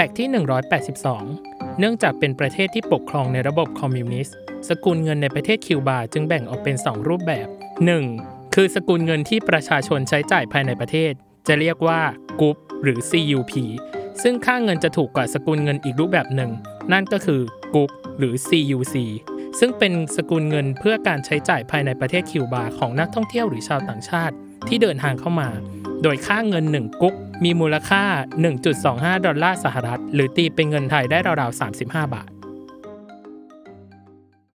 fact ที่ 182 เนื่องจากเป็นประเทศที่ปกครองในระบบคอมมิวนิสต์ สกุลเงินในประเทศคิวบาจึงแบ่งออกเป็น 2 รูปแบบ 1. คือสกุลเงินที่ประชาชนใช้จ่ายภายในประเทศ จะเรียกว่ากุ๊ปหรือ CUP ซึ่งค่าเงินจะถูกกว่าสกุลเงินอีกรูปแบบหนึ่ง นั่นก็คือกุ๊กหรือ CUC ซึ่งเป็นสกุลเงินเพื่อการใช้จ่ายภายในประเทศคิวบาของนักท่องเที่ยวหรือชาวต่างชาติ ที่เดินทางเข้ามา โดยค่าเงิน 1 กุ๊ก มีมูลค่า 1.25 ดอลลาร์สหรัฐ หรือตีเป็นเงินไทยได้ราวๆ 35 บาท